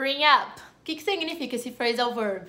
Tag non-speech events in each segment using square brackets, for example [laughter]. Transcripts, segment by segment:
Bring up. O que, que significa esse phrasal verb?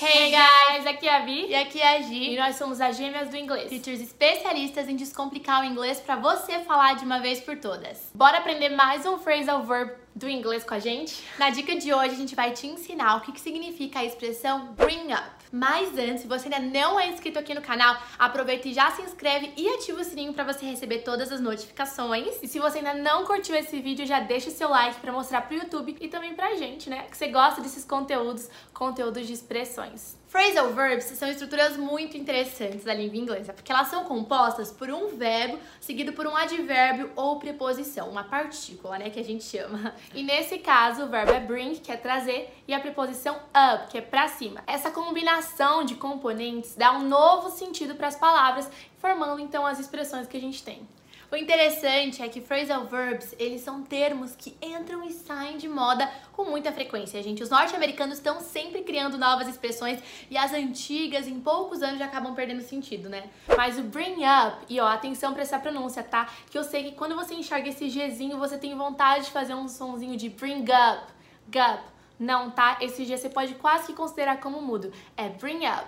Hey guys, aqui é a Vi e aqui é a Gi e nós somos as gêmeas do inglês. Teachers especialistas em descomplicar o inglês para você falar de uma vez por todas. Bora aprender mais um phrasal verb do inglês com a gente? Na dica de hoje a gente vai te ensinar o que, que significa a expressão bring up. Mas antes, se você ainda não é inscrito aqui no canal, aproveita e já se inscreve e ativa o sininho para você receber todas as notificações. E se você ainda não curtiu esse vídeo, já deixa o seu like para mostrar pro YouTube e também pra gente, né? Que você gosta desses conteúdos, conteúdos de expressões. Phrasal verbs são estruturas muito interessantes da língua inglesa, porque elas são compostas por um verbo seguido por um advérbio ou preposição, uma partícula, né, que a gente chama. E nesse caso, o verbo é bring, que é trazer, e a preposição up, que é para cima. Essa combinação de componentes dá um novo sentido para as palavras, formando então as expressões que a gente tem. O interessante é que phrasal verbs, eles são termos que entram e saem de moda com muita frequência, gente. Os norte-americanos estão sempre criando novas expressões e as antigas, em poucos anos, já acabam perdendo sentido, né? Mas o bring up, e ó, atenção pra essa pronúncia, tá? Que eu sei que quando você enxerga esse Gzinho, você tem vontade de fazer um sonzinho de bring up, gup. Não, tá? Esse G você pode quase que considerar como mudo. É bring up,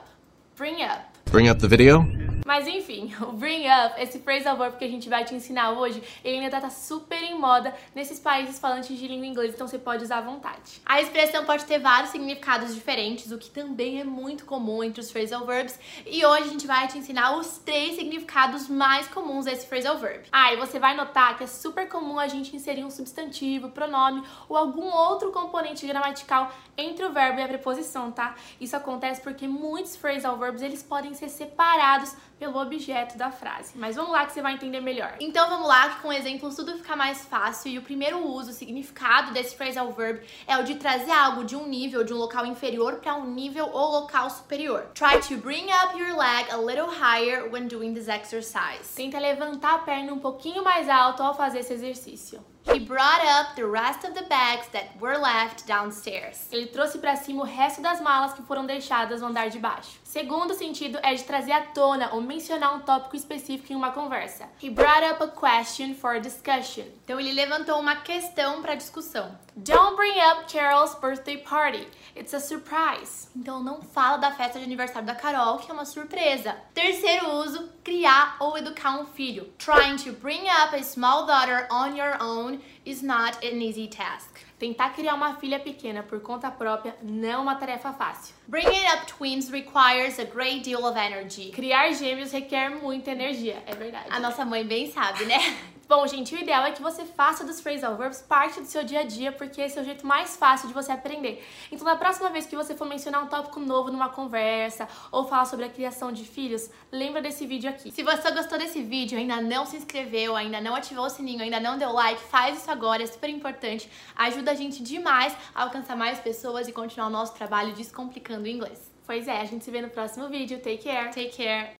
bring up. Bring up the video. Mas enfim, o [laughs] bring up, esse phrasal verb que a gente vai te ensinar hoje, ele ainda tá super em moda nesses países falantes de língua inglesa, então você pode usar à vontade. A expressão pode ter vários significados diferentes, o que também é muito comum entre os phrasal verbs, e hoje a gente vai te ensinar os três significados mais comuns desse phrasal verb. Ah, e você vai notar que é super comum a gente inserir um substantivo, pronome ou algum outro componente gramatical entre o verbo e a preposição, tá? Isso acontece porque muitos phrasal verbs eles podem ser separados pelo objeto da frase. Mas vamos lá que você vai entender melhor. Então vamos lá que com exemplos tudo fica mais fácil e o primeiro uso, o significado desse phrasal verb é o de trazer algo de um nível, de um local inferior para um nível ou local superior. Try to bring up your leg a little higher when doing this exercise. Tenta levantar a perna um pouquinho mais alto ao fazer esse exercício. He brought up the rest of the bags that were left downstairs. Ele trouxe para cima o resto das malas que foram deixadas no andar de baixo. Segundo sentido é de trazer à tona ou mencionar um tópico específico em uma conversa. He brought up a question for discussion. Então ele levantou uma questão para discussão. Don't bring up Carol's birthday party. It's a surprise. Então não fala da festa de aniversário da Carol, que é uma surpresa. Terceiro uso, criar ou educar um filho. Trying to bring up a small daughter on your own is not an easy task. Tentar criar uma filha pequena por conta própria não é uma tarefa fácil. Bringing up twins requires a great deal of energy. Criar gêmeos requer muita energia, é verdade. A nossa mãe bem sabe, né? [laughs] Bom, gente, o ideal é que você faça dos phrasal verbs parte do seu dia a dia, porque esse é o jeito mais fácil de você aprender. Então, na próxima vez que você for mencionar um tópico novo numa conversa ou falar sobre a criação de filhos, lembra desse vídeo aqui. Se você gostou desse vídeo, ainda não se inscreveu, ainda não ativou o sininho, ainda não deu like, faz isso agora, é super importante. Ajuda a gente demais a alcançar mais pessoas e continuar o nosso trabalho descomplicando o inglês. Pois é, a gente se vê no próximo vídeo. Take care! Take care!